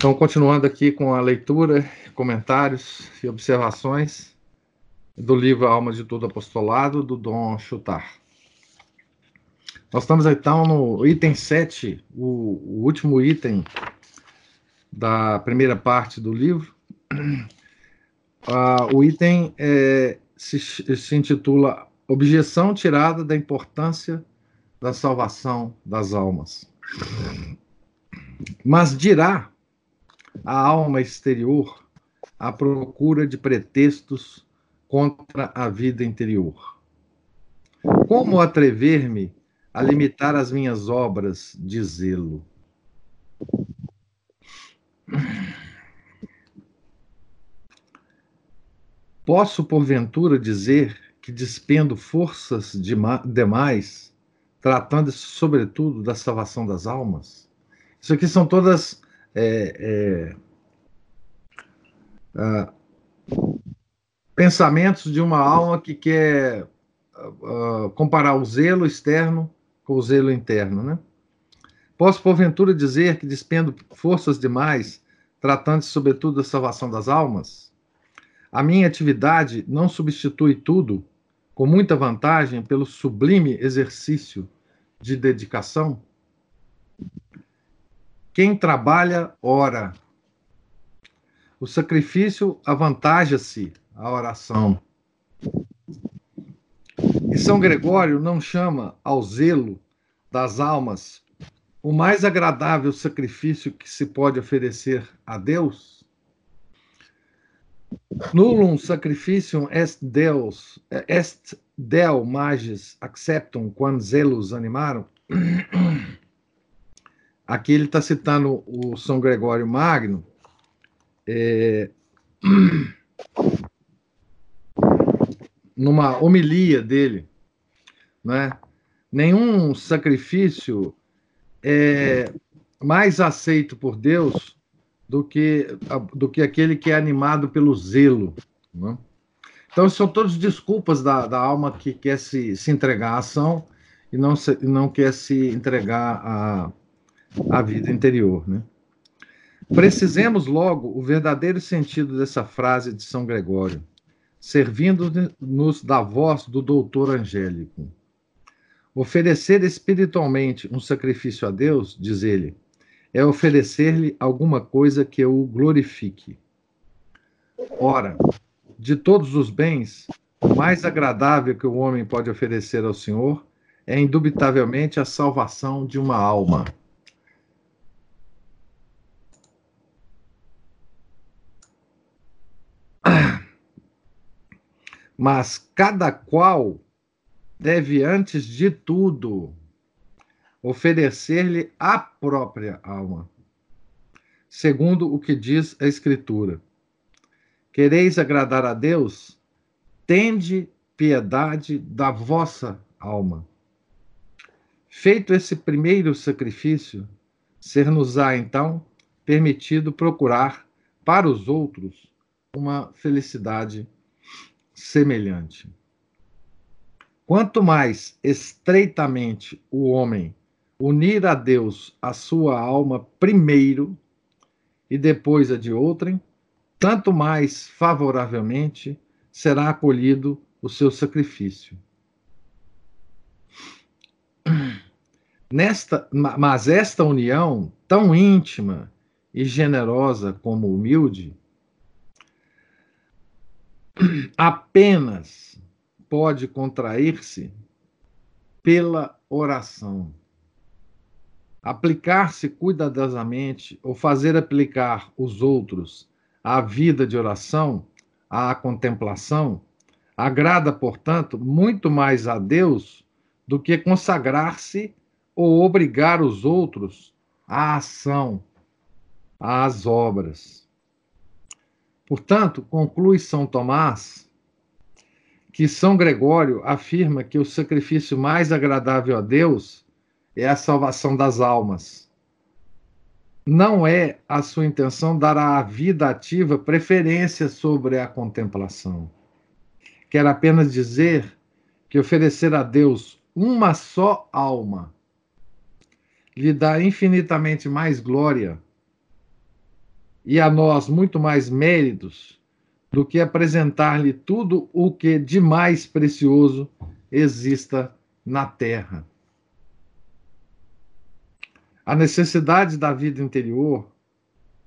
Então, continuando aqui com a leitura, comentários e observações do livro Alma de Todo Apostolado, do Dom Chutar. Nós estamos então no item 7, o, o último item da primeira parte do livro. Uh, o item é, se, se intitula Objeção tirada da importância da salvação das almas. Mas dirá a alma exterior à procura de pretextos contra a vida interior. Como atrever-me a limitar as minhas obras de zelo? Posso, porventura, dizer que despendo forças demais, tratando-se, sobretudo, da salvação das almas? Isso aqui são todas é, é, uh, pensamentos de uma alma que quer uh, comparar o zelo externo com o zelo interno, né? Posso, porventura, dizer que despendo forças demais, tratando-se, sobretudo, da salvação das almas? A minha atividade não substitui tudo, com muita vantagem, pelo sublime exercício de dedicação? Quem trabalha, ora. O sacrifício avantaja-se a oração. E São Gregório não chama ao zelo das almas o mais agradável sacrifício que se pode oferecer a Deus? Nullum sacrificium est Deus, est Deo magis acceptum quam zelos animaram. Aqui ele está citando o São Gregório Magno. É, numa homilia dele, né? Nenhum sacrifício é mais aceito por Deus do que, do que aquele que é animado pelo zelo. Né? Então, são todas desculpas da, da alma que quer se, se entregar à ação e não, se, não quer se entregar a, a vida interior. Né? Precisemos logo o verdadeiro sentido dessa frase de São Gregório, servindo-nos da voz do doutor angélico. Oferecer espiritualmente um sacrifício a Deus, diz ele, é oferecer-lhe alguma coisa que o glorifique. Ora, de todos os bens, o mais agradável que o homem pode oferecer ao Senhor é indubitavelmente a salvação de uma alma. Mas cada qual deve, antes de tudo, oferecer-lhe a própria alma, segundo o que diz a Escritura. Quereis agradar a Deus? Tende piedade da vossa alma. Feito esse primeiro sacrifício, ser-nos-á então permitido procurar para os outros uma felicidade semelhante. Quanto mais estreitamente o homem unir a Deus a sua alma primeiro e depois a de outrem, tanto mais favoravelmente será acolhido o seu sacrifício. Nesta, mas esta união tão íntima e generosa como humilde apenas pode contrair-se pela oração. Aplicar-se cuidadosamente ou fazer aplicar os outros à vida de oração, à contemplação, agrada, portanto, muito mais a Deus do que consagrar-se ou obrigar os outros à ação, às obras. Portanto, conclui São Tomás que São Gregório afirma que o sacrifício mais agradável a Deus é a salvação das almas. Não é a sua intenção dar à vida ativa preferência sobre a contemplação. Quer apenas dizer que oferecer a Deus uma só alma lhe dá infinitamente mais glória e a nós muito mais méritos do que apresentar-lhe tudo o que de mais precioso exista na terra. A necessidade da vida interior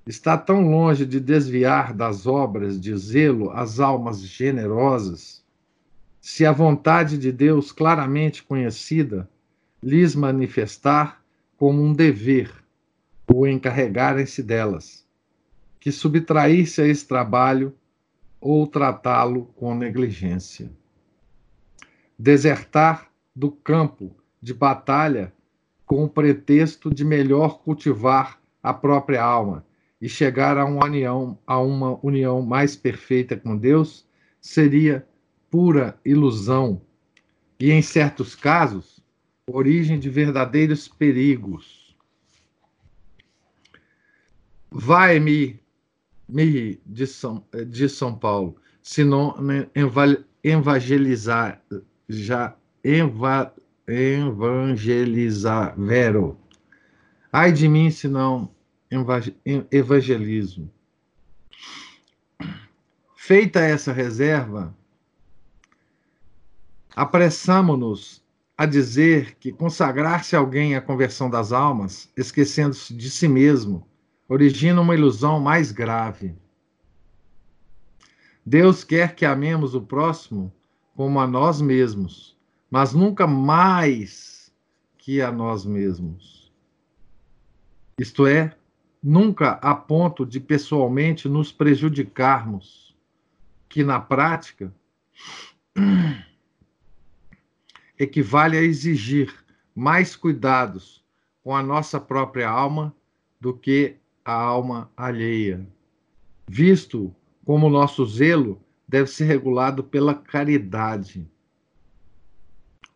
está tão longe de desviar das obras de zelo as almas generosas, se a vontade de Deus claramente conhecida lhes manifestar como um dever o encarregarem-se delas, que subtrair-se a esse trabalho ou tratá-lo com negligência. Desertar do campo de batalha com o pretexto de melhor cultivar a própria alma e chegar a uma união, a uma união mais perfeita com Deus seria pura ilusão e, em certos casos, origem de verdadeiros perigos. Vai-me me de São, de São Paulo, se não evangelizar, já eva, evangelizar, vero. Ai de mim se não evangelizo. Feita essa reserva, apressamo-nos a dizer que consagrar-se alguém à conversão das almas, esquecendo-se de si mesmo, origina uma ilusão mais grave. Deus quer que amemos o próximo como a nós mesmos, mas nunca mais que a nós mesmos. Isto é, nunca a ponto de pessoalmente nos prejudicarmos, que na prática equivale a exigir mais cuidados com a nossa própria alma do que a alma alheia, visto como nosso zelo deve ser regulado pela caridade.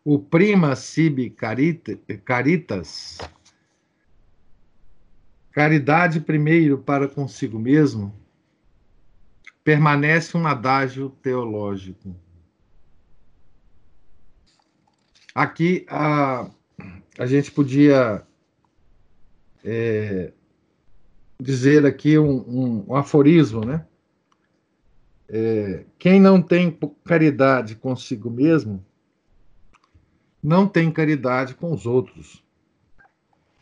O prima sibi caritas, caridade primeiro para consigo mesmo, permanece um adágio teológico. Aqui a, a gente podia é, dizer aqui um, um, um aforismo, né? É, quem não tem caridade consigo mesmo, não tem caridade com os outros.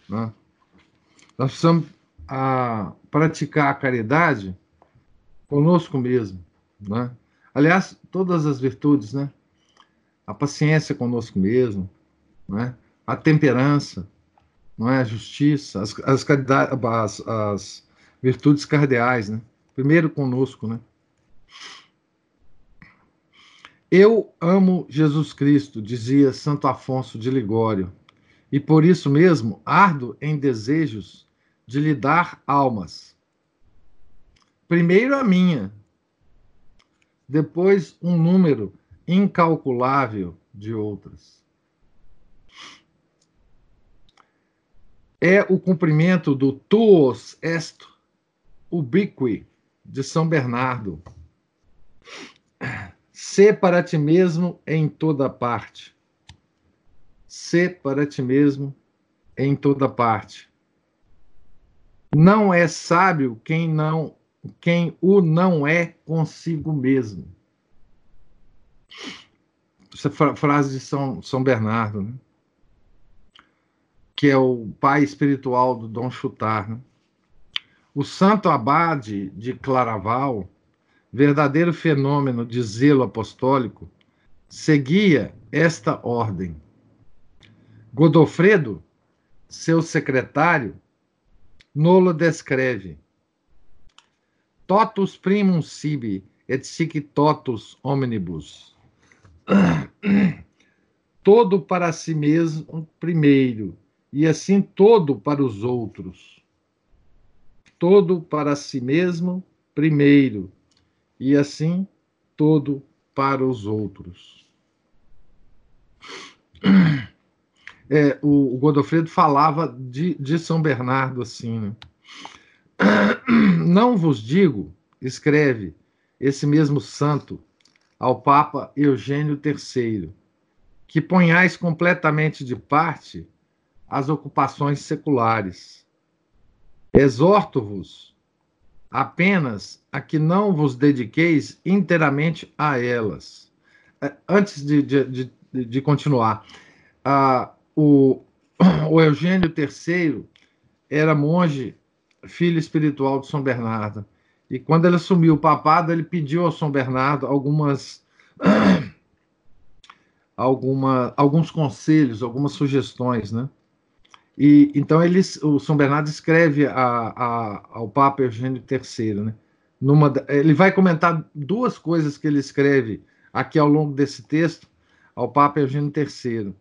Né? Nós precisamos a, praticar a caridade conosco mesmo. Né? Aliás, todas as virtudes, né? A paciência conosco mesmo, né? a temperança, não é? A justiça, as, as, as, as virtudes cardeais, né? Primeiro conosco, né? Eu amo Jesus Cristo, dizia Santo Afonso de Ligório, e por isso mesmo ardo em desejos de lhe dar almas. Primeiro a minha, depois um número incalculável de outras. É o cumprimento do tuos est ubiqui de São Bernardo. Se para ti mesmo em toda parte. Se para ti mesmo em toda parte. Não é sábio quem não quem o não é consigo mesmo. Essa frase de São, São Bernardo. Né? Que é o pai espiritual do Dom Chutar. Né? O Santo Abade de Claraval, verdadeiro fenômeno de zelo apostólico, seguia esta ordem. Godofredo, seu secretário, nolo descreve. Totus primum sibi et sic totus omnibus. Todo para si mesmo primeiro, e assim todo para os outros. Todo para si mesmo primeiro, e assim todo para os outros. É, o, Godofredo falava de, de São Bernardo assim. Né? Não vos digo, escreve esse mesmo santo ao Papa Eugênio III, que ponhais completamente de parte as ocupações seculares. Exorto-vos apenas a que não vos dediqueis inteiramente a elas. É, antes de, de, de, de continuar, uh, o, o Eugênio III era monge, filho espiritual de São Bernardo. E quando ele assumiu o papado, ele pediu ao São Bernardo algumas, alguma, alguns conselhos, algumas sugestões, né? E então ele, o São Bernardo escreve a, a, ao Papa Eugênio III, né? Numa, ele vai comentar duas coisas que ele escreve aqui ao longo desse texto ao Papa Eugênio III.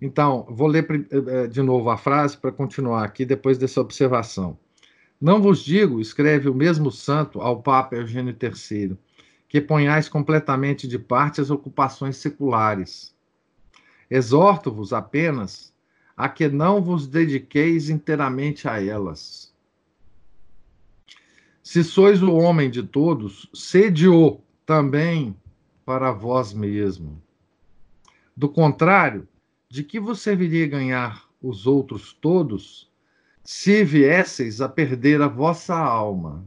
Então, vou ler eh, de novo a frase para continuar aqui depois dessa observação. Não vos digo, escreve o mesmo santo ao Papa Eugênio III, que ponhais completamente de parte as ocupações seculares. Exorto-vos apenas a que não vos dediqueis inteiramente a elas. Se sois o homem de todos, sede-o também para vós mesmo. Do contrário, de que vos serviria ganhar os outros todos, se viesseis a perder a vossa alma?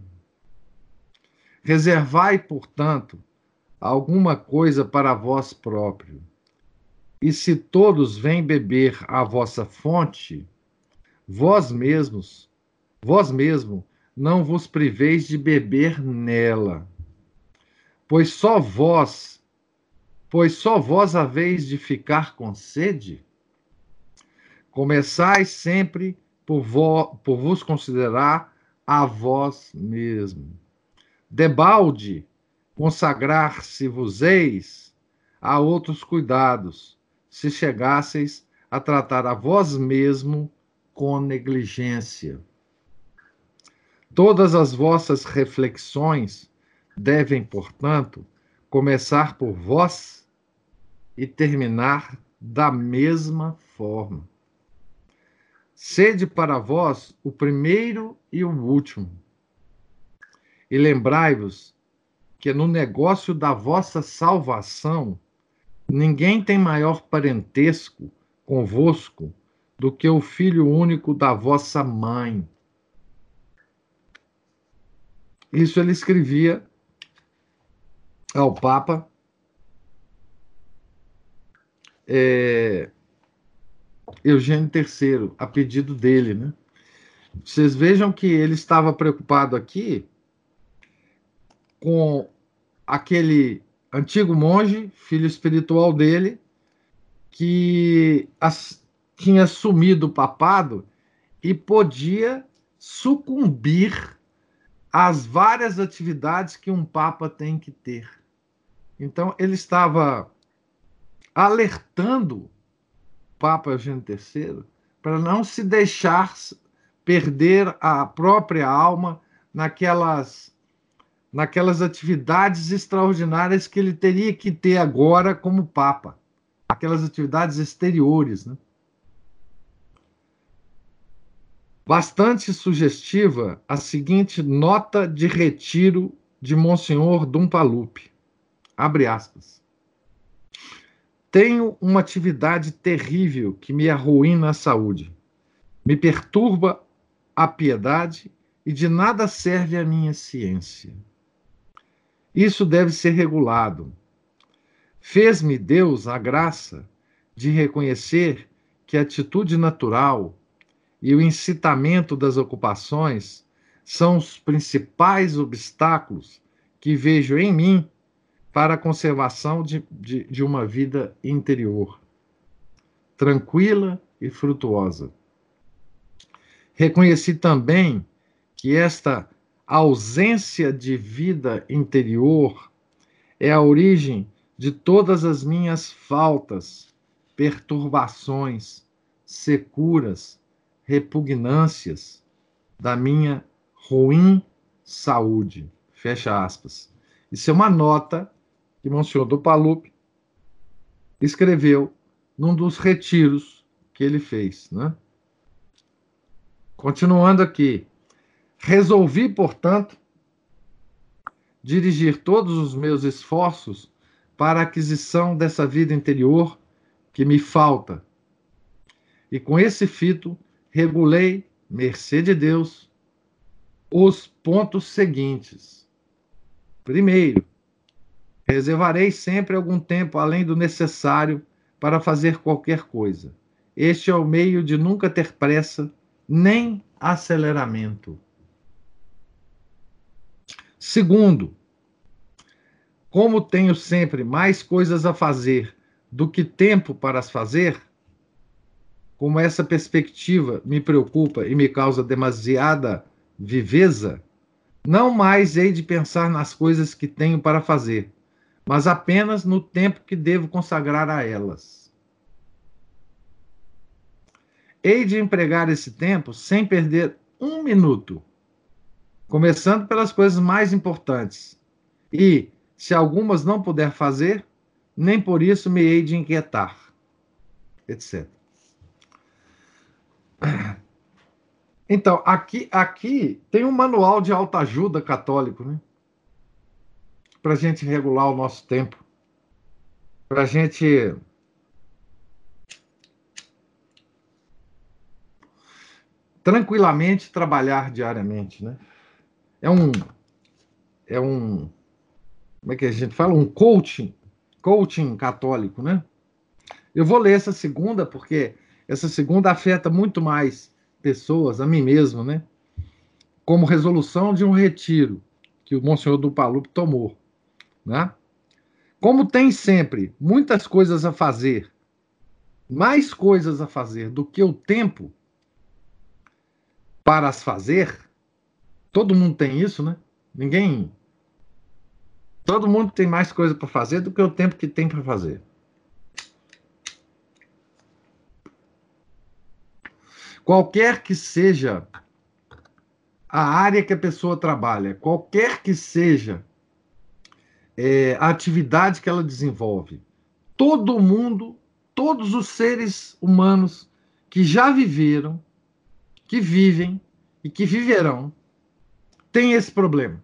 Reservai, portanto, alguma coisa para vós próprio e se todos vêm beber a vossa fonte, vós mesmos, vós mesmo, não vos priveis de beber nela. Pois só vós, pois só vós haveis de ficar com sede? Começais sempre por, vo, por vos considerar a vós mesmo. Debalde consagrar-se-vos-eis a outros cuidados, se chegasseis a tratar a vós mesmo com negligência. Todas as vossas reflexões devem, portanto, começar por vós e terminar da mesma forma. Sede para vós o primeiro e o último. E lembrai-vos que no negócio da vossa salvação Ninguém tem maior parentesco convosco do que o filho único da vossa mãe. Isso ele escrevia ao Papa é, Eugênio III, a pedido dele. Né? Vocês vejam que ele estava preocupado aqui com aquele antigo monge, filho espiritual dele, que as, tinha assumido o papado e podia sucumbir às várias atividades que um papa tem que ter. Então, ele estava alertando o Papa Eugênio III para não se deixar perder a própria alma naquelas naquelas atividades extraordinárias que ele teria que ter agora como Papa, aquelas atividades exteriores. Né? Bastante sugestiva a seguinte nota de retiro de Monsenhor Dumpalupe. Abre aspas. Tenho uma atividade terrível que me arruína a saúde. Me perturba a piedade e de nada serve a minha ciência. Isso deve ser regulado. Fez-me Deus a graça de reconhecer que a atitude natural e o incitamento das ocupações são os principais obstáculos que vejo em mim para a conservação de, de, de uma vida interior, tranquila e frutuosa. Reconheci também que esta a ausência de vida interior é a origem de todas as minhas faltas, perturbações, securas, repugnâncias da minha ruim saúde. Fecha aspas. Isso é uma nota que Monsenhor do Palupe escreveu num dos retiros que ele fez. Né? Continuando aqui. Resolvi, portanto, dirigir todos os meus esforços para a aquisição dessa vida interior que me falta. E com esse fito, regulei, mercê de Deus, os pontos seguintes. Primeiro, reservarei sempre algum tempo além do necessário para fazer qualquer coisa. Este é o meio de nunca ter pressa nem aceleramento. Segundo, como tenho sempre mais coisas a fazer do que tempo para as fazer, como essa perspectiva me preocupa e me causa demasiada viveza, não mais hei de pensar nas coisas que tenho para fazer, mas apenas no tempo que devo consagrar a elas. Hei de empregar esse tempo sem perder um minuto, começando pelas coisas mais importantes. E, se algumas não puder fazer, nem por isso me hei de inquietar, etc. Então, aqui, aqui tem um manual de autoajuda católico, né? Para a gente regular o nosso tempo. Para a gente. tranquilamente trabalhar diariamente, né? É um. É um. Como é que a gente fala? Um coaching. Coaching católico, né? Eu vou ler essa segunda, porque essa segunda afeta muito mais pessoas, a mim mesmo, né? Como resolução de um retiro que o Monsenhor do Palupe tomou, né? Como tem sempre muitas coisas a fazer, mais coisas a fazer do que o tempo para as fazer, todo mundo tem isso, né? Ninguém. Todo mundo tem mais coisa para fazer do que o tempo que tem para fazer. Qualquer que seja a área que a pessoa trabalha, qualquer que seja é, a atividade que ela desenvolve, todo mundo, todos os seres humanos que já viveram, que vivem e que viverão, têm esse problema.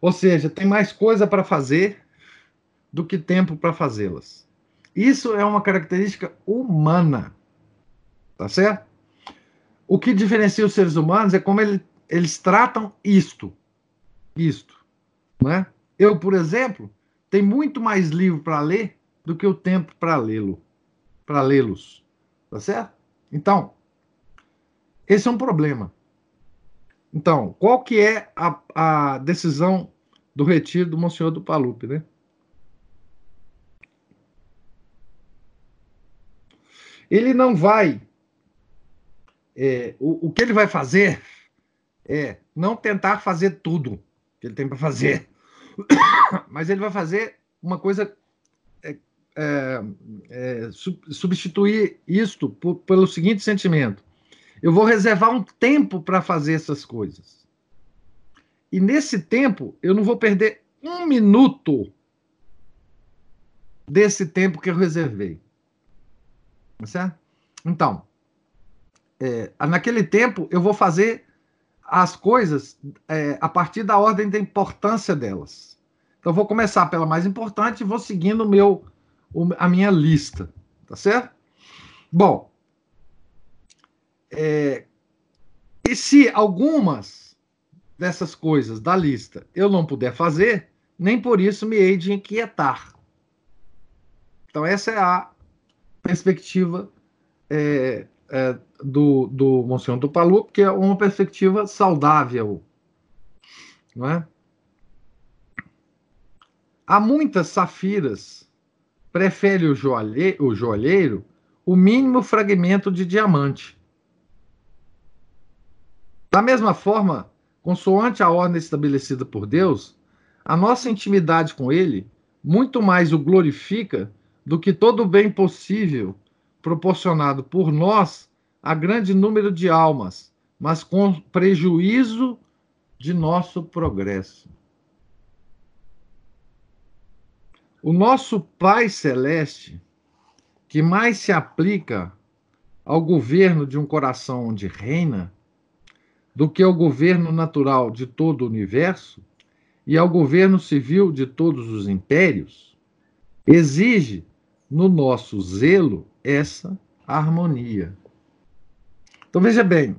Ou seja, tem mais coisa para fazer do que tempo para fazê-las. Isso é uma característica humana. Tá certo? O que diferencia os seres humanos é como ele, eles tratam isto. Isto. Não é? Eu, por exemplo, tenho muito mais livro para ler do que o tempo para lê-lo. Para lê-los. Tá certo? Então, esse é um problema. Então, qual que é a, a decisão do retiro do Monsenhor do Palupe, né? Ele não vai. É, o, o que ele vai fazer é não tentar fazer tudo que ele tem para fazer, mas ele vai fazer uma coisa é, é, é, substituir isto por, pelo seguinte sentimento: eu vou reservar um tempo para fazer essas coisas. E nesse tempo, eu não vou perder um minuto desse tempo que eu reservei. Tá certo? Então, é, naquele tempo, eu vou fazer as coisas é, a partir da ordem da importância delas. Então, vou começar pela mais importante e vou seguindo meu, a minha lista. Tá certo? Bom, é, e se algumas dessas coisas da lista eu não puder fazer, nem por isso me hei de inquietar. Então, essa é a perspectiva é, é, do, do Monsenhor Tupalu, que é uma perspectiva saudável. Não é? Há muitas safiras, prefere o, joalhe, o joalheiro o mínimo fragmento de diamante. Da mesma forma, consoante a ordem estabelecida por Deus, a nossa intimidade com Ele muito mais o glorifica do que todo o bem possível proporcionado por nós a grande número de almas, mas com prejuízo de nosso progresso. O nosso Pai Celeste, que mais se aplica ao governo de um coração onde reina, do que ao governo natural de todo o universo e ao governo civil de todos os impérios, exige no nosso zelo essa harmonia. Então veja bem,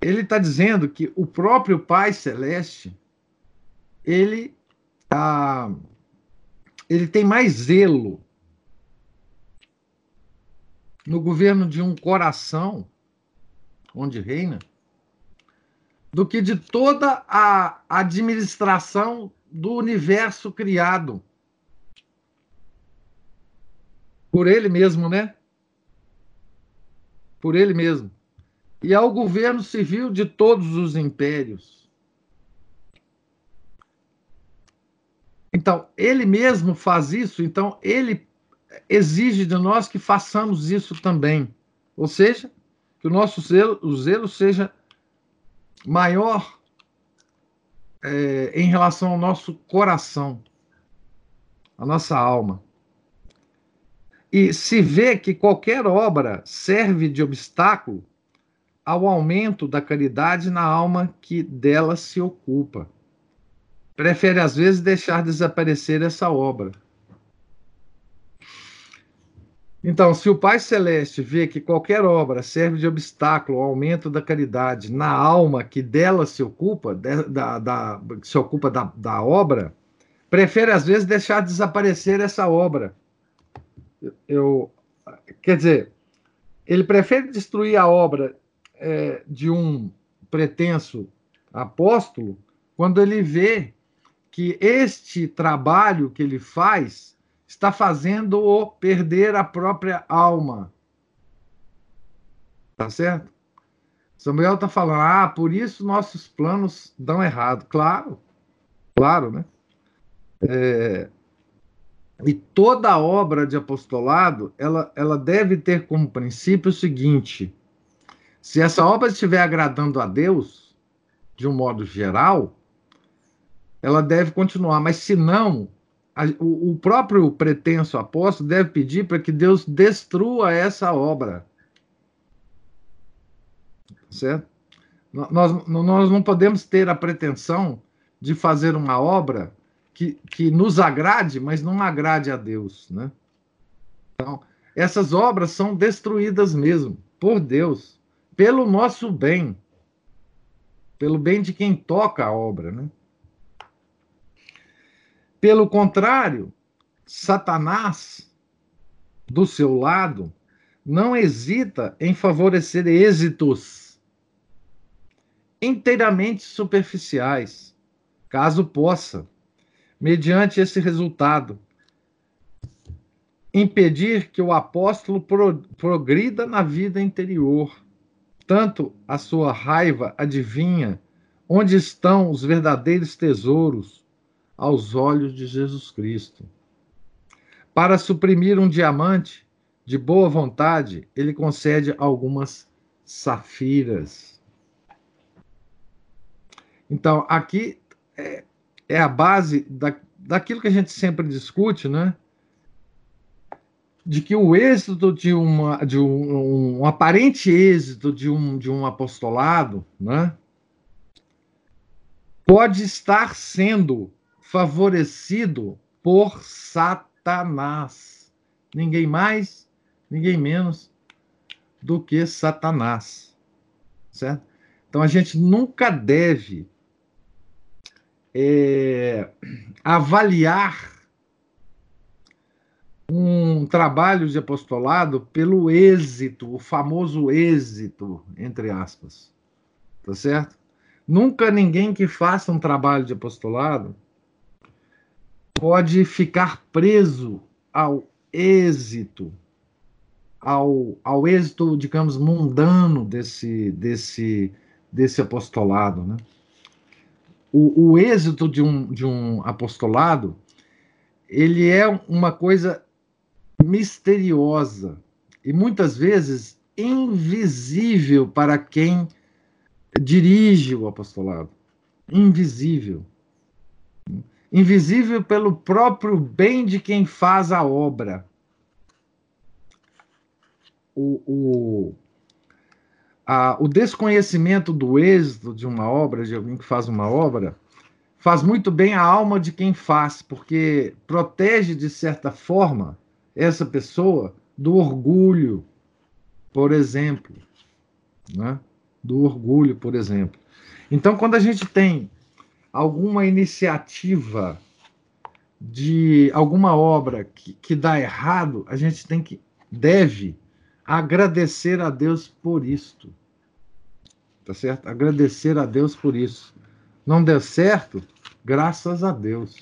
ele está dizendo que o próprio Pai Celeste ele ah, ele tem mais zelo no governo de um coração onde reina, do que de toda a administração do universo criado por ele mesmo, né? Por ele mesmo. E ao governo civil de todos os impérios. Então, ele mesmo faz isso, então ele exige de nós que façamos isso também. Ou seja, que o nosso zelo, o zelo seja maior é, em relação ao nosso coração, a nossa alma. E se vê que qualquer obra serve de obstáculo ao aumento da caridade na alma que dela se ocupa. Prefere, às vezes, deixar desaparecer essa obra então, se o Pai Celeste vê que qualquer obra serve de obstáculo ao aumento da caridade na alma que dela se ocupa, da, da, se ocupa da, da obra, prefere às vezes deixar desaparecer essa obra. Eu, quer dizer, ele prefere destruir a obra é, de um pretenso apóstolo quando ele vê que este trabalho que ele faz está fazendo-o perder a própria alma. Tá certo? Samuel está falando, ah, por isso nossos planos dão errado. Claro, claro, né? É, e toda obra de apostolado, ela, ela deve ter como princípio o seguinte: se essa obra estiver agradando a Deus, de um modo geral, ela deve continuar, mas se não, a, o, próprio pretenso apóstolo deve pedir para que Deus destrua essa obra. Certo? Nós, nós não podemos ter a pretensão de fazer uma obra que, que nos agrade, mas não agrade a Deus. Né? Então, essas obras são destruídas mesmo, por Deus, pelo nosso bem, pelo bem de quem toca a obra. Né? Pelo contrário, Satanás, do seu lado, não hesita em favorecer êxitos inteiramente superficiais, caso possa, mediante esse resultado, impedir que o apóstolo progrida na vida interior. Tanto a sua raiva adivinha onde estão os verdadeiros tesouros aos olhos de Jesus Cristo. Para suprimir um diamante de boa vontade, ele concede algumas safiras. Então, aqui é, é a base da, daquilo que a gente sempre discute, né? de que o êxito de, uma, de um, um, aparente êxito de um, de um apostolado né, pode estar sendo favorecido por Satanás. Ninguém mais, ninguém menos do que Satanás. Certo? Então a gente nunca deve é, avaliar um trabalho de apostolado pelo êxito, o famoso êxito, entre aspas. Tá certo? Nunca ninguém que faça um trabalho de apostolado pode ficar preso ao êxito, ao, ao êxito, digamos, mundano desse, desse, desse apostolado. Né? O, o êxito de um, de um apostolado ele é uma coisa misteriosa e muitas vezes invisível para quem dirige o apostolado. Invisível. Invisível pelo próprio bem de quem faz a obra. O, o, a, o desconhecimento do êxito de uma obra, de alguém que faz uma obra, faz muito bem a alma de quem faz, porque protege, de certa forma, essa pessoa do orgulho, por exemplo. Né? Do orgulho, por exemplo. Então, quando a gente tem alguma iniciativa de alguma obra que, que dá errado, a gente tem que deve agradecer a Deus por isto. Tá certo? Agradecer a Deus por isso. Não deu certo? Graças a Deus.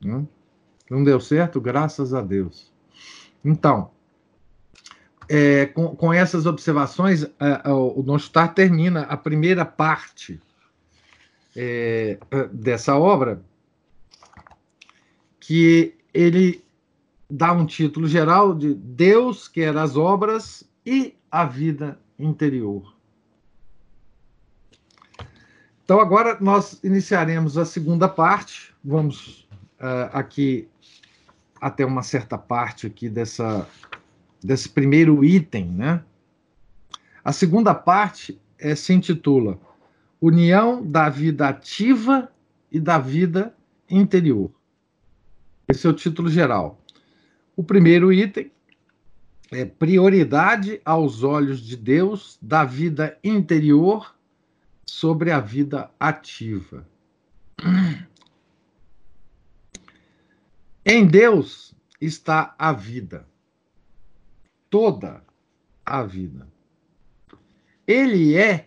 Né? Não deu certo? Graças a Deus. Então, é, com, com, essas observações, é, o Nostar termina a primeira parte é, dessa obra, que ele dá um título geral de Deus quer as obras e a vida interior. Então, agora nós iniciaremos a segunda parte. Vamos uh, aqui até uma certa parte aqui dessa, desse primeiro item, né? A segunda parte é, se intitula União da vida ativa e da vida interior. Esse é o título geral. O primeiro item é prioridade aos olhos de Deus da vida interior sobre a vida ativa. Em Deus está a vida, toda a vida. Ele é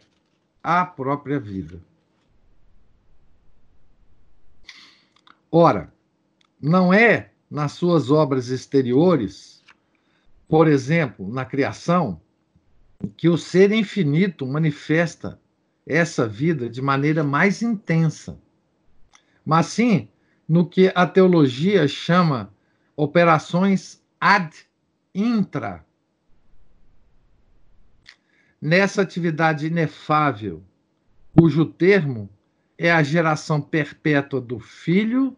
a própria vida. Ora, não é nas suas obras exteriores, por exemplo, na criação, que o ser infinito manifesta essa vida de maneira mais intensa, mas sim no que a teologia chama operações ad intra. Nessa atividade inefável, cujo termo é a geração perpétua do Filho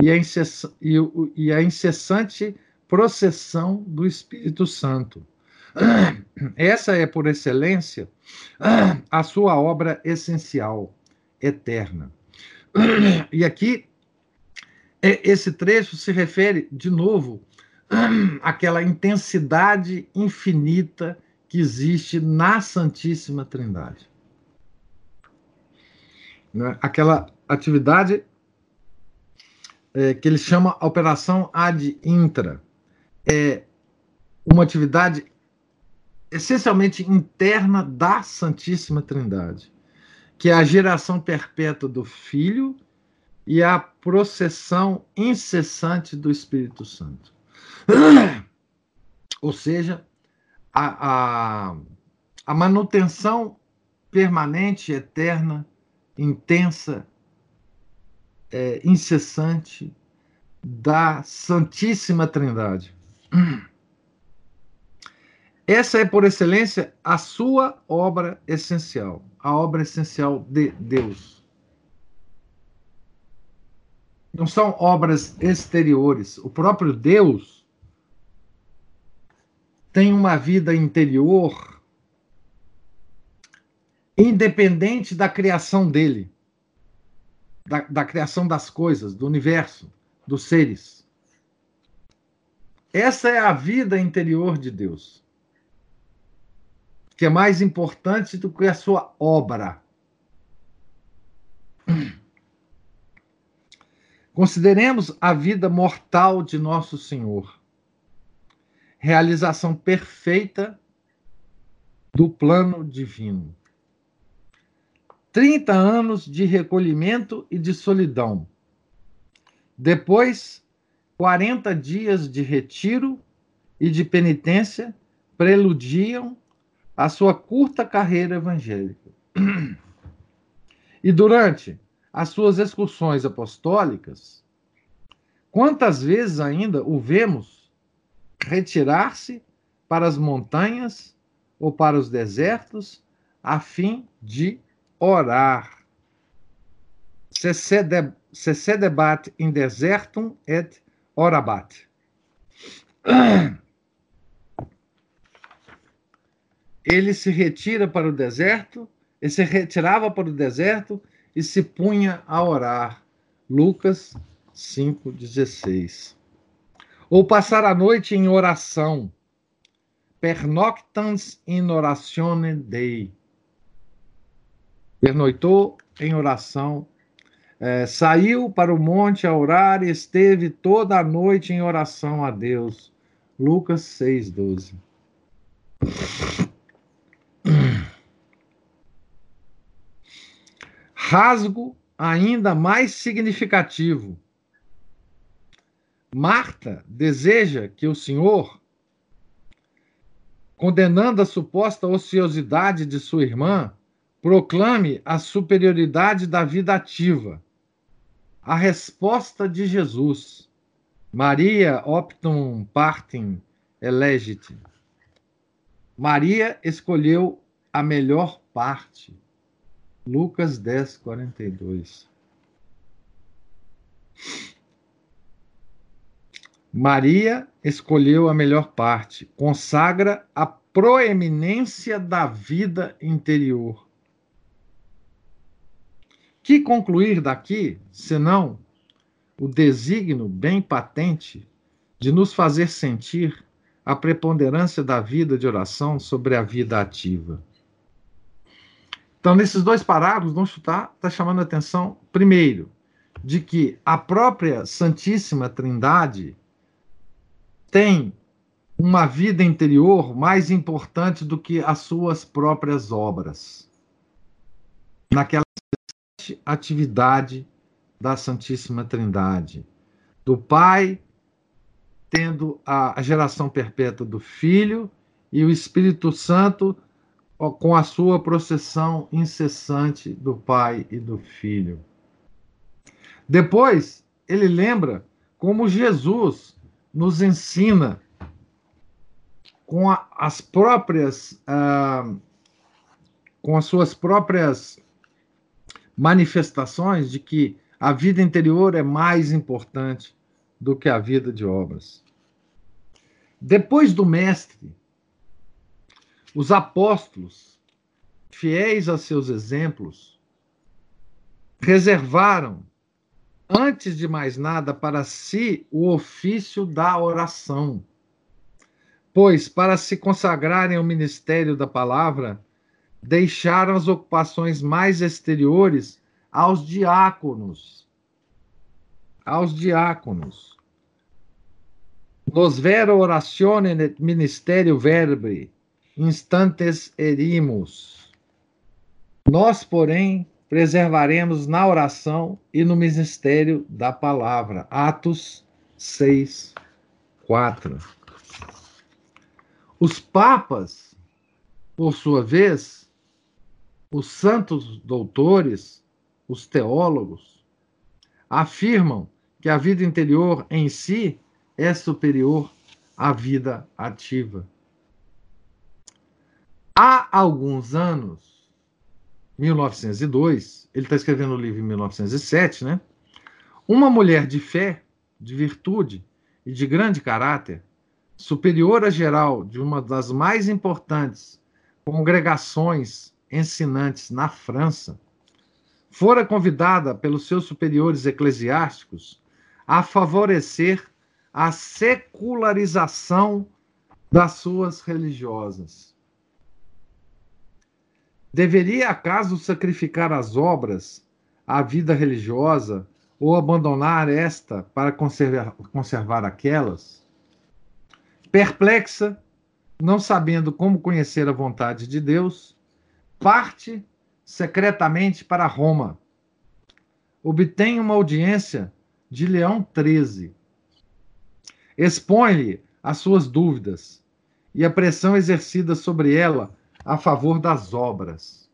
e a, e, e a incessante processão do Espírito Santo. Essa é, por excelência, a sua obra essencial, eterna. E aqui, é, esse trecho se refere, de novo, àquela intensidade infinita que existe na Santíssima Trindade. Né? Aquela atividade é, que ele chama operação ad intra. É uma atividade essencialmente interna da Santíssima Trindade, que é a geração perpétua do Filho e a processão incessante do Espírito Santo. Ou seja, a, a, a manutenção permanente, eterna, intensa é, incessante da Santíssima Trindade. Essa é, por excelência, a sua obra essencial, a obra essencial de Deus. Não são obras exteriores. O próprio Deus tem uma vida interior independente da criação dele da, da criação das coisas, do universo, dos seres. Essa é a vida interior de Deus, que é mais importante do que a sua obra. Consideremos a vida mortal de nosso Senhor, realização perfeita do plano divino. 30 anos de recolhimento e de solidão. Depois, 40 dias de retiro e de penitência preludiam a sua curta carreira evangélica. E durante as suas excursões apostólicas, quantas vezes ainda o vemos retirar-se para as montanhas ou para os desertos, a fim de orar. Se sedebat in desertum et orabat. Ele se retira para o deserto, ele se retirava para o deserto e se punha a orar. Lucas 5,16. Ou passar a noite em oração. Pernoctans in oratione Dei. Pernoitou em oração. É, saiu para o monte a orar e esteve toda a noite em oração a Deus. Lucas 6,12. Rasgo ainda mais significativo. Marta deseja que o Senhor, condenando a suposta ociosidade de sua irmã, proclame a superioridade da vida ativa. A resposta de Jesus. Maria optum partem elegit. Maria escolheu a melhor parte. Lucas 10, 42. Maria escolheu a melhor parte, consagra a proeminência da vida interior. Que concluir daqui, senão o desígnio bem patente de nos fazer sentir a preponderância da vida de oração sobre a vida ativa? Então, nesses dois parágrafos, vamos chutar, está chamando a atenção, primeiro, de que a própria Santíssima Trindade tem uma vida interior mais importante do que as suas próprias obras. Naquela atividade da Santíssima Trindade, do Pai tendo a geração perpétua do Filho e o Espírito Santo com a sua processão incessante do Pai e do Filho. Depois, ele lembra como Jesus nos ensina com a, as próprias, ah, com as suas próprias manifestações de que a vida interior é mais importante do que a vida de obras. Depois do Mestre, os apóstolos, fiéis a seus exemplos, reservaram, antes de mais nada, para si o ofício da oração. Pois, para se consagrarem ao ministério da palavra, deixaram as ocupações mais exteriores aos diáconos. Aos diáconos. Nos vero oratione et ministerio verbi, instantes erimos. Nós, porém, preservaremos na oração e no ministério da palavra. Atos 6, 4. Os papas, por sua vez, os santos doutores, os teólogos, afirmam que a vida interior em si é superior à vida ativa. Há alguns anos, 1902, ele está escrevendo o livro em 1907, né? Uma mulher de fé, de virtude e de grande caráter, superiora geral de uma das mais importantes congregações ensinantes na França, fora convidada pelos seus superiores eclesiásticos a favorecer a secularização das suas religiosas. Deveria acaso sacrificar as obras, a vida religiosa, ou abandonar esta para conservar, conservar aquelas? Perplexa, não sabendo como conhecer a vontade de Deus, parte secretamente para Roma. Obtém uma audiência de Leão XIII. Expõe-lhe as suas dúvidas e a pressão exercida sobre ela a favor das obras.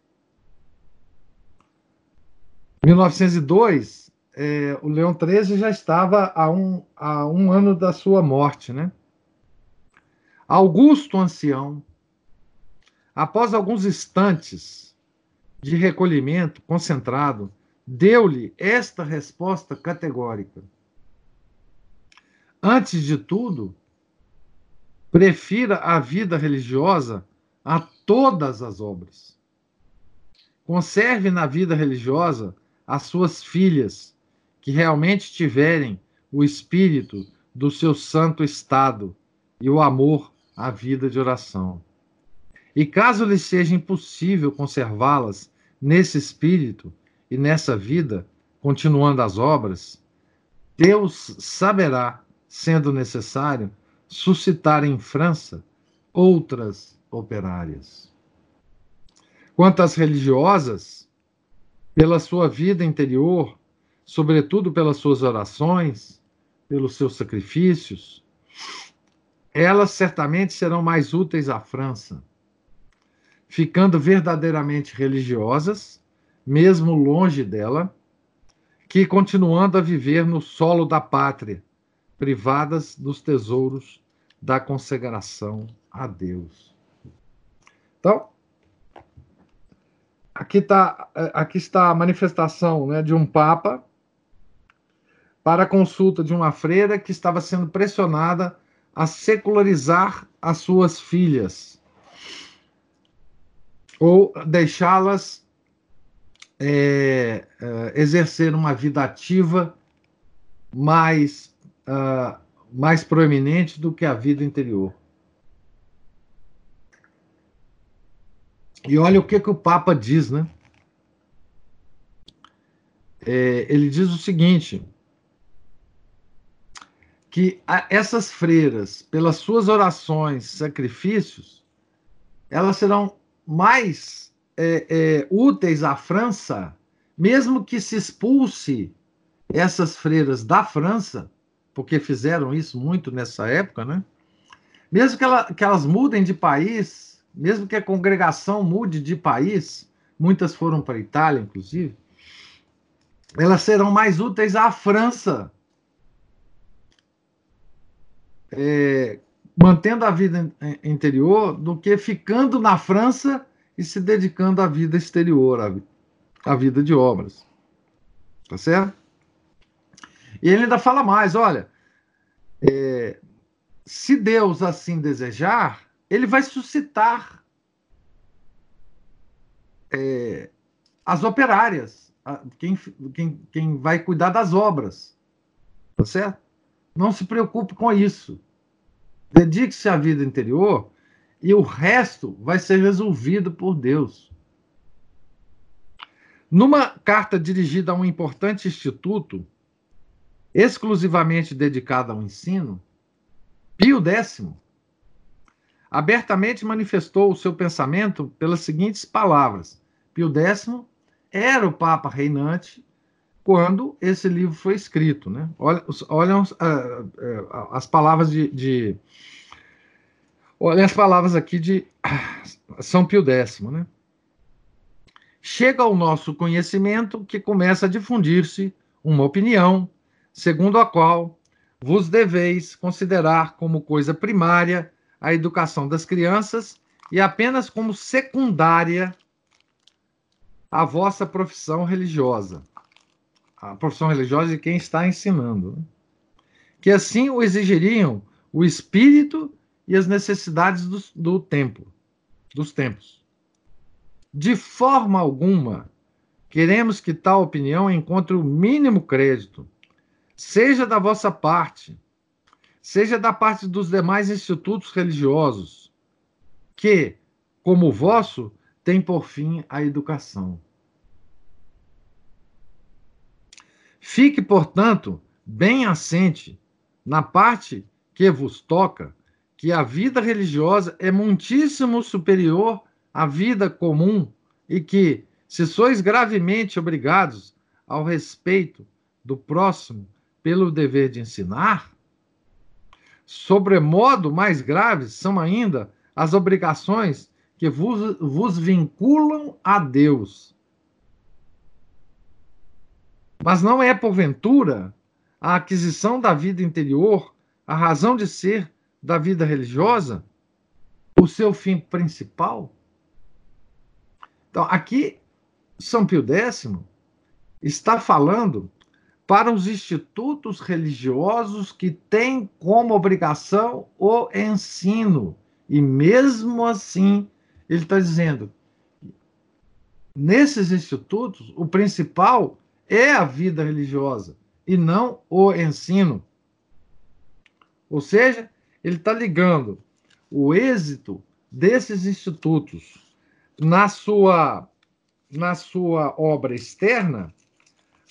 1902, é, o Leão XIII já estava a um, a um ano da sua morte, né? Augusto Ancião, após alguns instantes de recolhimento concentrado, deu-lhe esta resposta categórica: Antes de tudo, prefira a vida religiosa a todas as obras. Conserve na vida religiosa as suas filhas, que realmente tiverem o espírito do seu santo estado e o amor à vida de oração. E caso lhe seja impossível conservá-las nesse espírito e nessa vida, continuando as obras, Deus saberá, sendo necessário, suscitar em França outras operárias. Quanto às religiosas, pela sua vida interior, sobretudo pelas suas orações, pelos seus sacrifícios, elas certamente serão mais úteis à França, ficando verdadeiramente religiosas, mesmo longe dela, que continuando a viver no solo da pátria, privadas dos tesouros da consagração a Deus. Então, aqui, tá, aqui está a manifestação né, de um Papa para a consulta de uma freira que estava sendo pressionada a secularizar as suas filhas ou deixá-las é, é, exercer uma vida ativa mais, uh, mais proeminente do que a vida interior. E olha o que, que o Papa diz, né? É, ele diz o seguinte: que essas freiras, pelas suas orações, sacrifícios, elas serão mais é, é, úteis à França, mesmo que se expulse essas freiras da França, porque fizeram isso muito nessa época, né? Mesmo que, ela, que elas mudem de país, mesmo que a congregação mude de país, muitas foram para a Itália, inclusive, elas serão mais úteis à França é, mantendo a vida interior do que ficando na França e se dedicando à vida exterior, à, vida de obras. Tá certo? E ele ainda fala mais: olha, é, se Deus assim desejar, ele vai suscitar é, as operárias, quem, quem, quem vai cuidar das obras. Tá certo? Não se preocupe com isso. Dedique-se à vida interior e o resto vai ser resolvido por Deus. Numa carta dirigida a um importante instituto, exclusivamente dedicado ao ensino, Pio X abertamente manifestou o seu pensamento pelas seguintes palavras. Pio X era o Papa reinante quando esse livro foi escrito. Né? Olha, uh, as palavras de, de, Olha as palavras aqui de São Pio X. Né? Chega ao nosso conhecimento que começa a difundir-se uma opinião, segundo a qual vos deveis considerar como coisa primária a educação das crianças e apenas como secundária a vossa profissão religiosa a profissão religiosa de quem está ensinando. Né? Que assim o exigiriam o espírito e as necessidades do, do tempo, dos tempos. De forma alguma, queremos que tal opinião encontre o mínimo crédito, seja da vossa parte, seja da parte dos demais institutos religiosos, que, como o vosso, tem por fim a educação. Fique, portanto, bem assente na parte que vos toca, que a vida religiosa é muitíssimo superior à vida comum e que, se sois gravemente obrigados ao respeito do próximo pelo dever de ensinar, sobremodo mais graves são ainda as obrigações que vos, vos vinculam a Deus mas não é, porventura, a aquisição da vida interior, a razão de ser da vida religiosa, o seu fim principal? Então, aqui, São Pio X está falando para os institutos religiosos que têm como obrigação o ensino. E mesmo assim, ele está dizendo: nesses institutos, o principal é a vida religiosa e não o ensino. Ou seja, ele está ligando o êxito desses institutos na sua, na sua obra externa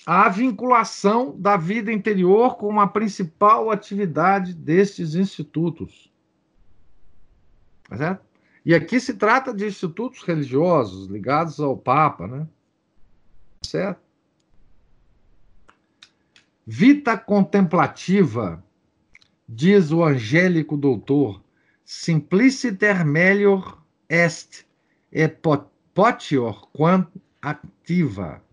a vinculação da vida interior com a principal atividade destes institutos. Tá certo? E aqui se trata de institutos religiosos ligados ao Papa, né? Certo? Vita contemplativa, diz o angélico doutor, simpliciter melior est, e potior quant activa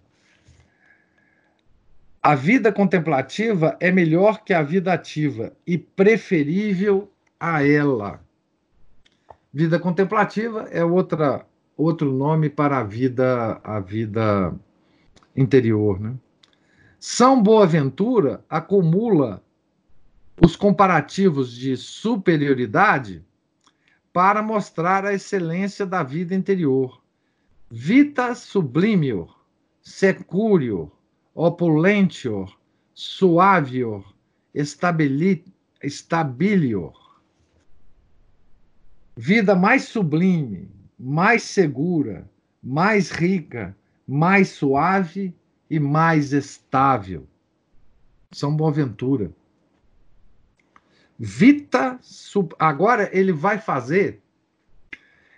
a vida contemplativa é melhor que a vida ativa e preferível a ela. Vida contemplativa é outra, outro nome para a vida, a vida interior. Né? São Boaventura acumula os comparativos de superioridade para mostrar a excelência da vida interior. Vita sublimior, securior, opulentior, suavior, estabilior. Vida mais sublime, mais segura, mais rica, mais suave e mais estável. São Boaventura. Vita, agora ele vai fazer,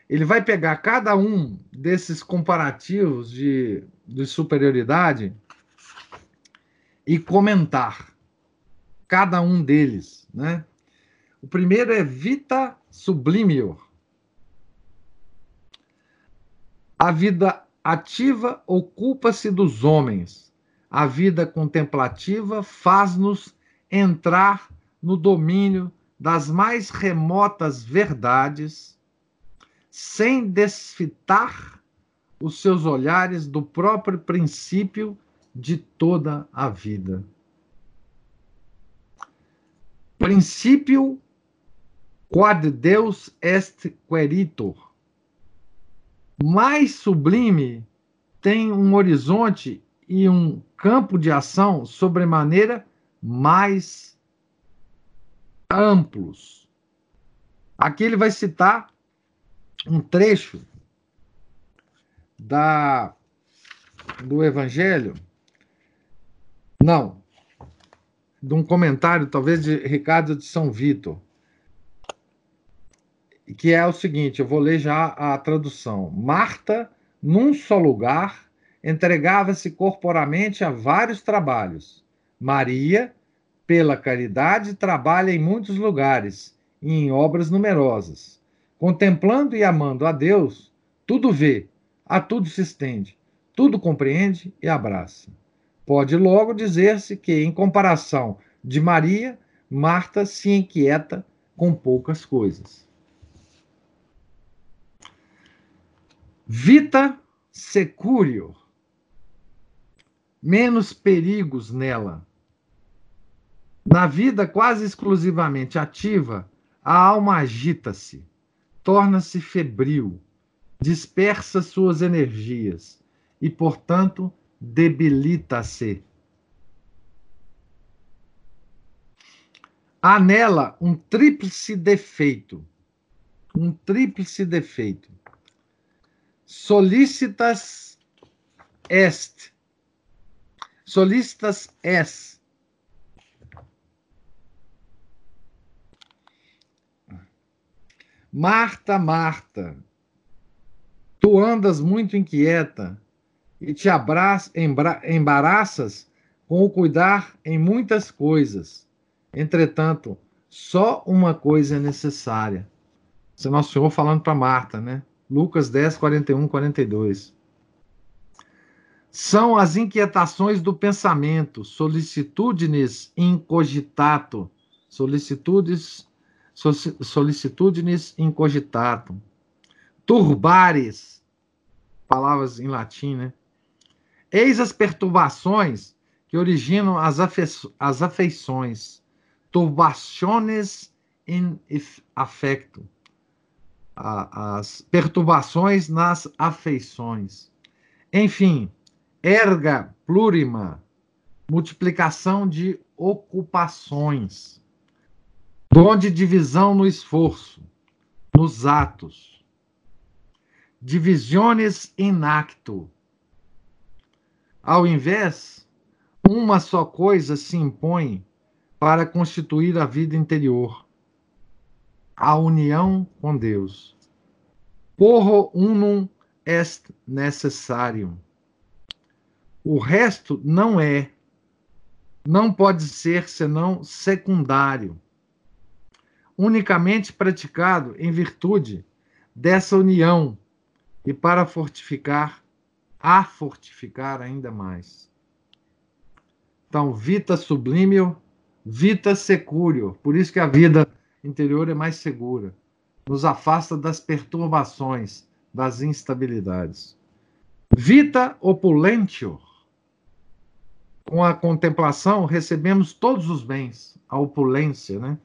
ele vai pegar cada um desses comparativos de, de superioridade e comentar cada um deles, né? O primeiro é Vita Sublimior. A vida ativa ocupa-se dos homens. A vida contemplativa faz-nos entrar no domínio das mais remotas verdades, sem desfitar os seus olhares do próprio princípio de toda a vida. Princípio quad Deus est queritor. Mais sublime tem um horizonte e um campo de ação sobremaneira mais amplos. Aqui ele vai citar um trecho da do Evangelho não. De um comentário, talvez, de Ricardo de São Vitor. Que é o seguinte: eu vou ler já a tradução. Marta, num só lugar, entregava-se corporamente a vários trabalhos. Maria, pela caridade, trabalha em muitos lugares e em obras numerosas. Contemplando e amando a Deus, tudo vê, a tudo se estende, tudo compreende e abraça. Pode logo dizer-se que, em comparação de Maria, Marta se inquieta com poucas coisas. Vita securio. Menos perigos nela. Na vida quase exclusivamente ativa, a alma agita-se, torna-se febril, dispersa suas energias e, portanto, debilita-se. Há nela um tríplice defeito. Um tríplice defeito. Solicitas est. Solicitas est. Marta, Marta, tu andas muito inquieta e te abraça, embaraças com o cuidar em muitas coisas. Entretanto, só uma coisa é necessária. Isso é Nosso Senhor falando para Marta, né? Lucas 10, 41, 42. São as inquietações do pensamento, solicitudes incogitato, solicitudes, solicitudes incogitato, turbares, palavras em latim, né? Eis as perturbações que originam as, afe as afeições, turbaciones in affecto, as perturbações nas afeições. Enfim, erga plurima, multiplicação de ocupações, dom de divisão no esforço, nos atos, divisiones in acto. Ao invés, uma só coisa se impõe para constituir a vida interior, a união com Deus. Porro unum est necessarium. O resto não é, não pode ser senão secundário, unicamente praticado em virtude dessa união e para fortificar, a fortificar ainda mais. Então, vita sublimio, vita securio. Por isso que a vida interior é mais segura. Nos afasta das perturbações, das instabilidades. Vita opulentior. Com a contemplação, recebemos todos os bens, a opulência, né?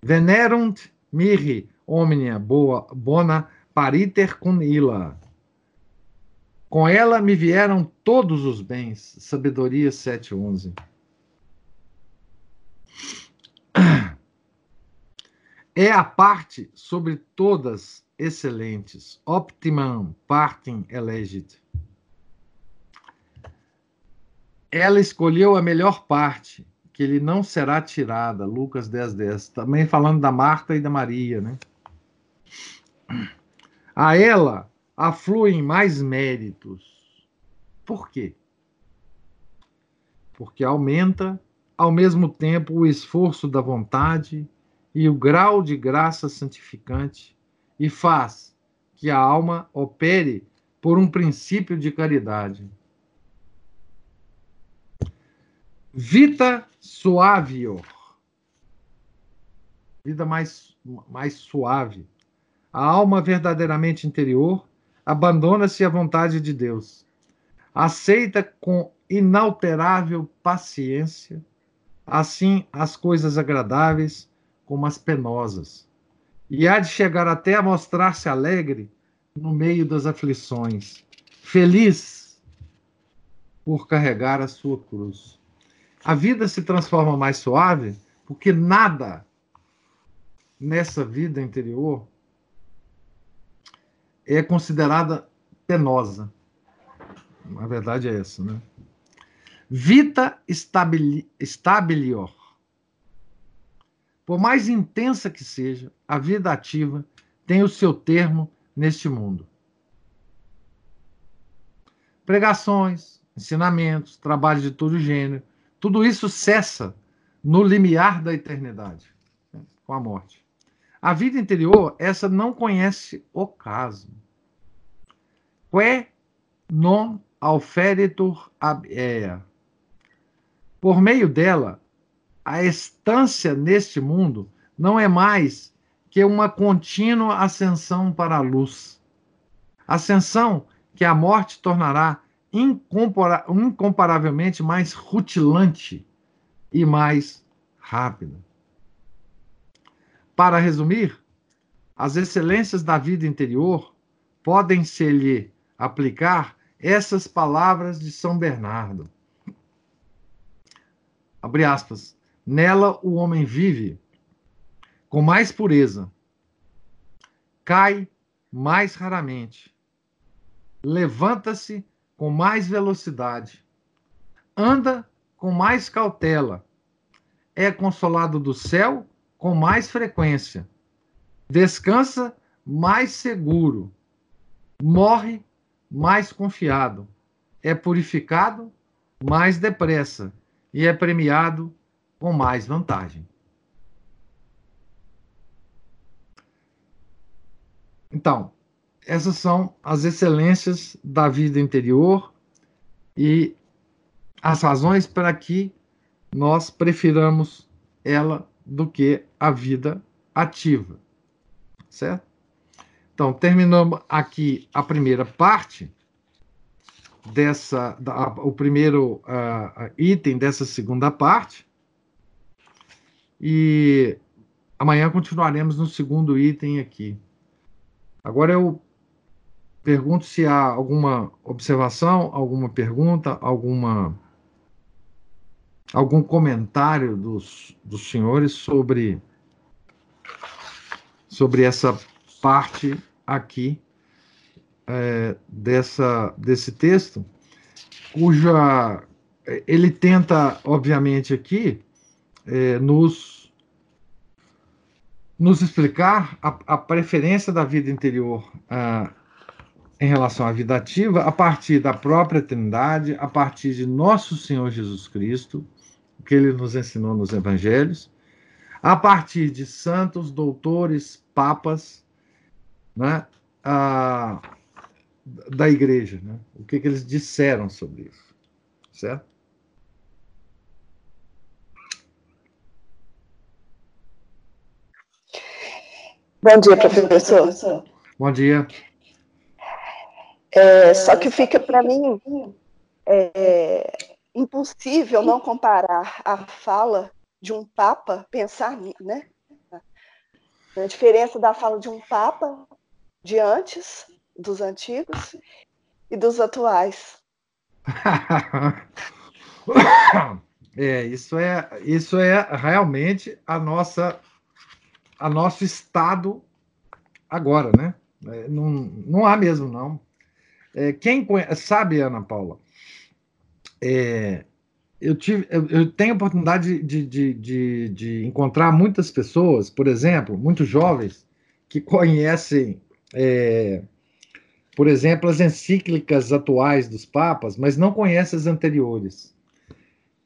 Venerunt mihi omnia boa, bona pariter cum illa. Com ela me vieram todos os bens. Sabedoria 7:11. É a parte sobre todas excelentes. Optimum partem elegit. Ela escolheu a melhor parte, que lhe não será tirada. Lucas 10, 10. Também falando da Marta e da Maria, né? A ela afluem mais méritos. Por quê? Porque aumenta, ao mesmo tempo, o esforço da vontade e o grau de graça santificante e faz que a alma opere por um princípio de caridade. Vita suavior. Vida mais, mais suave. A alma verdadeiramente interior abandona-se à vontade de Deus. Aceita com inalterável paciência, assim, as coisas agradáveis como as penosas. E há de chegar até a mostrar-se alegre no meio das aflições, feliz por carregar a sua cruz. A vida se transforma mais suave porque nada nessa vida interior é considerada penosa. A verdade é essa, né? Vita stabili, stabilior. Por mais intensa que seja, a vida ativa tem o seu termo neste mundo. Pregações, ensinamentos, trabalho de todo gênero, tudo isso cessa no limiar da eternidade, né, com a morte. A vida interior, essa não conhece o caso. Que non auferitur ab ea. Por meio dela, a estância neste mundo não é mais que uma contínua ascensão para a luz. Ascensão que a morte tornará incomparavelmente mais rutilante e mais rápida. Para resumir, as excelências da vida interior podem se lhe aplicar essas palavras de São Bernardo. Abre aspas. Nela o homem vive com mais pureza, cai mais raramente, levanta-se com mais velocidade, anda com mais cautela, é consolado do céu com mais frequência, descansa mais seguro, morre mais confiado, é purificado mais depressa. E é premiado com mais vantagem. Então, essas são as excelências da vida interior e as razões para que nós prefiramos ela do que a vida ativa, certo? Então, terminamos aqui a primeira parte dessa, da, o primeiro uh, item dessa segunda parte. E amanhã continuaremos no segundo item aqui. Agora eu pergunto se há alguma observação, alguma pergunta, alguma algum comentário dos, dos senhores sobre sobre essa parte aqui é, dessa, desse texto, cuja ele tenta, obviamente, aqui é, nos, nos explicar a, a, preferência da vida interior a, em relação à vida ativa a partir da própria Trindade, a partir de nosso Senhor Jesus Cristo, que ele nos ensinou nos Evangelhos, a partir de santos, doutores, papas, né, a, da igreja, né? o que, que eles disseram sobre isso, certo? Bom dia, professor. Bom dia. É, só que fica para mim é, impossível não comparar a fala de um papa, pensar, né? A diferença da fala de um papa de antes, dos antigos, e dos atuais. é, isso é, isso é realmente a nossa, a nosso estado agora, né? É, não, não há mesmo, não. É, quem conhece, sabe, Ana Paula, é, eu, tive, eu, eu, tenho a oportunidade de, de, de, de, encontrar muitas pessoas, por exemplo, muitos jovens, que conhecem, é, por exemplo, as encíclicas atuais dos papas, mas não conhecem as anteriores.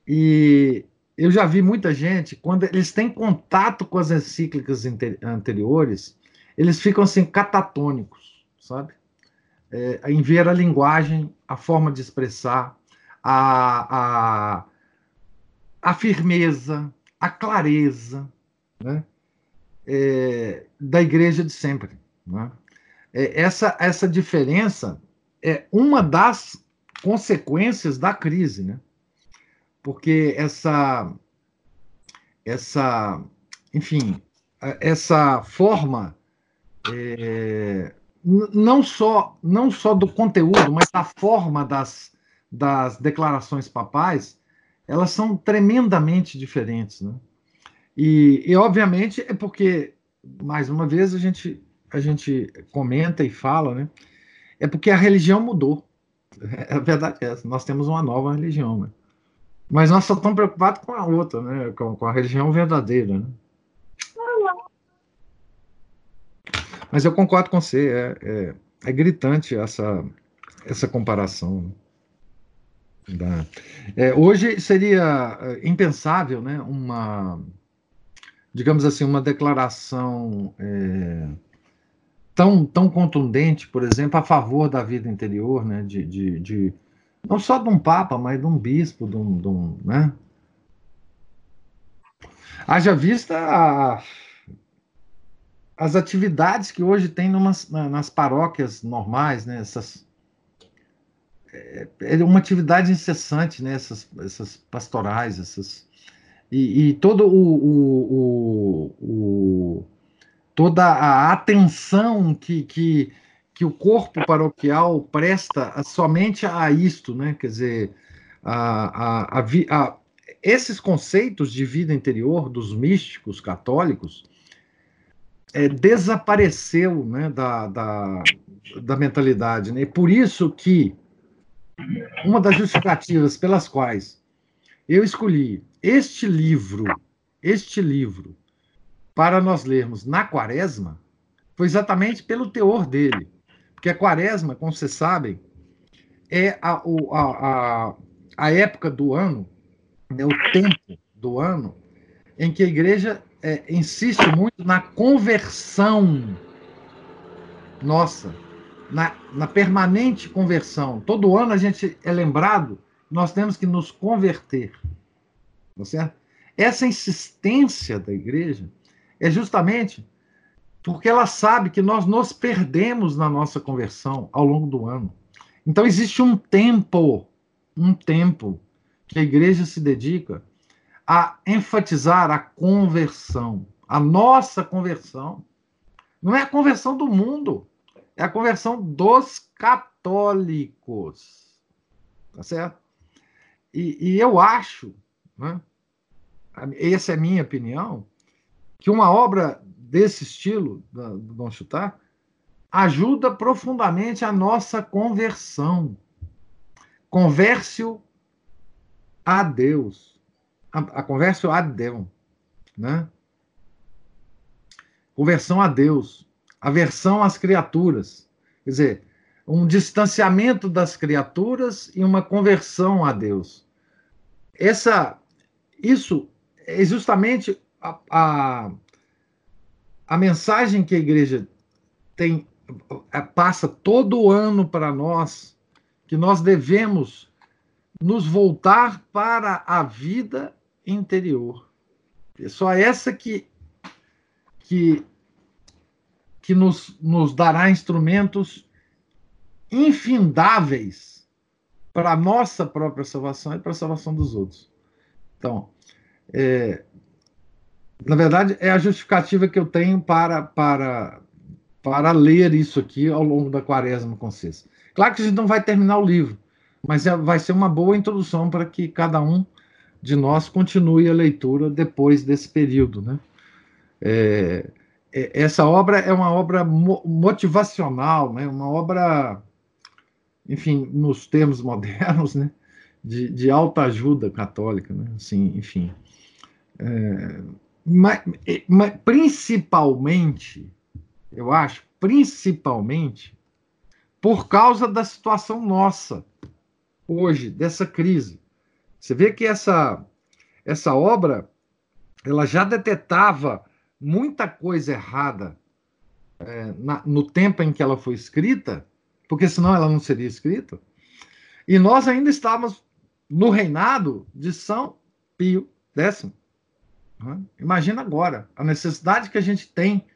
E eu já vi muita gente, quando eles têm contato com as encíclicas anteriores, eles ficam assim catatônicos, sabe? É, em ver a linguagem, a forma de expressar, a, a, a firmeza, a clareza né? é, da igreja de sempre. Né? É, essa, essa diferença é uma das consequências da crise, né? porque essa, essa, enfim, essa forma é, não só não só do conteúdo, mas da forma das, das declarações papais, elas são tremendamente diferentes, né? E, e, obviamente é porque, mais uma vez, a gente, a gente comenta e fala, né? É porque a religião mudou. É, verdade é nós temos uma nova religião, né? Mas nós só estamos preocupados com a outra, né? Com, com a religião verdadeira, né? Mas eu concordo com você, é, é, é gritante essa, essa comparação. Né? É, hoje seria é, impensável, né, uma, digamos assim, uma declaração é, tão, tão contundente, por exemplo, a favor da vida interior, né, de, de, de não só de um papa, mas de um bispo, de um, de um né? Haja vista a, as atividades que hoje tem numas, nas paróquias normais, né, essas é, é uma atividade incessante, né? Essas, pastorais, essas e, e todo o, o, o, toda a atenção que, que, que o corpo paroquial presta somente a isto, né? Quer dizer, a, a, a, a esses conceitos de vida interior dos místicos católicos é, desapareceu né, da, da, da mentalidade. Né? E por isso que uma das justificativas pelas quais eu escolhi este livro, este livro, para nós lermos na quaresma, foi exatamente pelo teor dele. Porque a quaresma, como vocês sabem, é a, a, a, a época do ano, né, o tempo do ano, em que a igreja é, insiste muito na conversão nossa na, na permanente conversão. Todo ano a gente é lembrado, nós temos que nos converter. Tá certo? Essa insistência da igreja é justamente porque ela sabe que nós nos perdemos na nossa conversão ao longo do ano. Então existe um tempo, um tempo que a igreja se dedica a enfatizar a conversão, a nossa conversão. Não é a conversão do mundo, é a conversão dos católicos. Tá certo? E, e eu acho, né, essa é a minha opinião, que uma obra desse estilo, do Dom Chutar, ajuda profundamente a nossa conversão. Convérsio a Deus. A, a a Deus. Né? Conversão a Deus. Aversão às criaturas. Quer dizer, um distanciamento das criaturas e uma conversão a Deus. Essa, isso é justamente a, a, a mensagem que a igreja tem é, passa todo ano para nós que nós devemos nos voltar para a vida interior. É só essa que que que nos, nos dará instrumentos infindáveis para a nossa própria salvação e para a salvação dos outros. Então, é, na verdade, é a justificativa que eu tenho para, para, para ler isso aqui ao longo da quaresma com vocês. Claro que a gente não vai terminar o livro, mas é, vai ser uma boa introdução para que cada um de nós continue a leitura depois desse período. Né? É, essa obra é uma obra motivacional, né? uma obra enfim, nos termos modernos, né, de, de alta ajuda católica, né, assim, enfim. É, mas, mas, principalmente, eu acho, principalmente, por causa da situação nossa, hoje, dessa crise. Você vê que essa, essa obra, ela já detetava muita coisa errada é, na, no tempo em que ela foi escrita, porque senão ela não seria escrita. E nós ainda estávamos no reinado de São Pio X. Né? Imagina agora a necessidade que a gente tem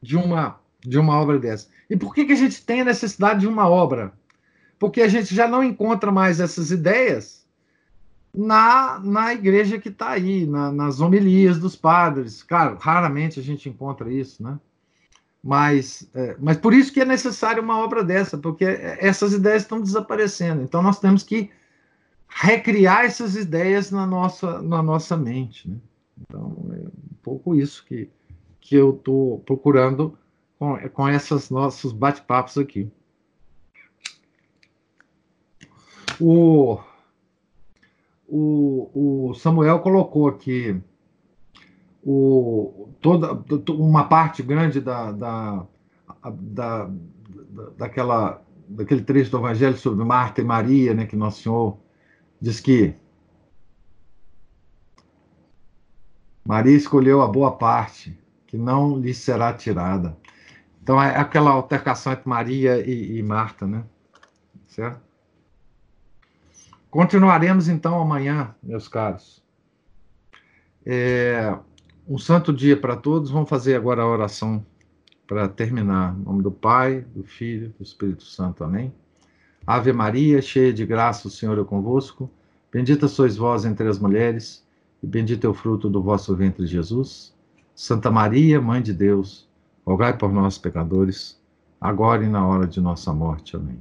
de uma, de uma obra dessa. E por que, que a gente tem a necessidade de uma obra? Porque a gente já não encontra mais essas ideias na, na igreja que está aí, na, nas homilias dos padres. Claro, raramente a gente encontra isso, né? Mas, é, mas por isso que é necessário uma obra dessa, porque essas ideias estão desaparecendo. Então nós temos que recriar essas ideias na nossa, na nossa mente. Né? Então é um pouco isso que, que eu estou procurando com, com esses nossos bate-papos aqui. O, o, o Samuel colocou aqui o, toda uma parte grande da, da, da, daquela, daquele trecho do Evangelho sobre Marta e Maria, né, que Nosso Senhor diz que Maria escolheu a boa parte, que não lhe será tirada. Então é aquela altercação entre Maria e, e Marta, né? Certo? Continuaremos então amanhã, meus caros. É, um santo dia para todos. Vamos fazer agora a oração para terminar. Em nome do Pai, do Filho, do Espírito Santo. Amém. Ave Maria, cheia de graça, o Senhor é convosco. Bendita sois vós entre as mulheres, e bendito é o fruto do vosso ventre, Jesus. Santa Maria, Mãe de Deus, rogai por nós, pecadores, agora e na hora de nossa morte. Amém.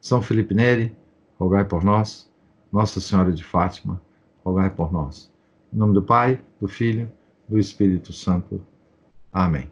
São Felipe Neri, rogai por nós. Nossa Senhora de Fátima, rogai por nós. Em nome do Pai, do Filho do Espírito Santo. Amém.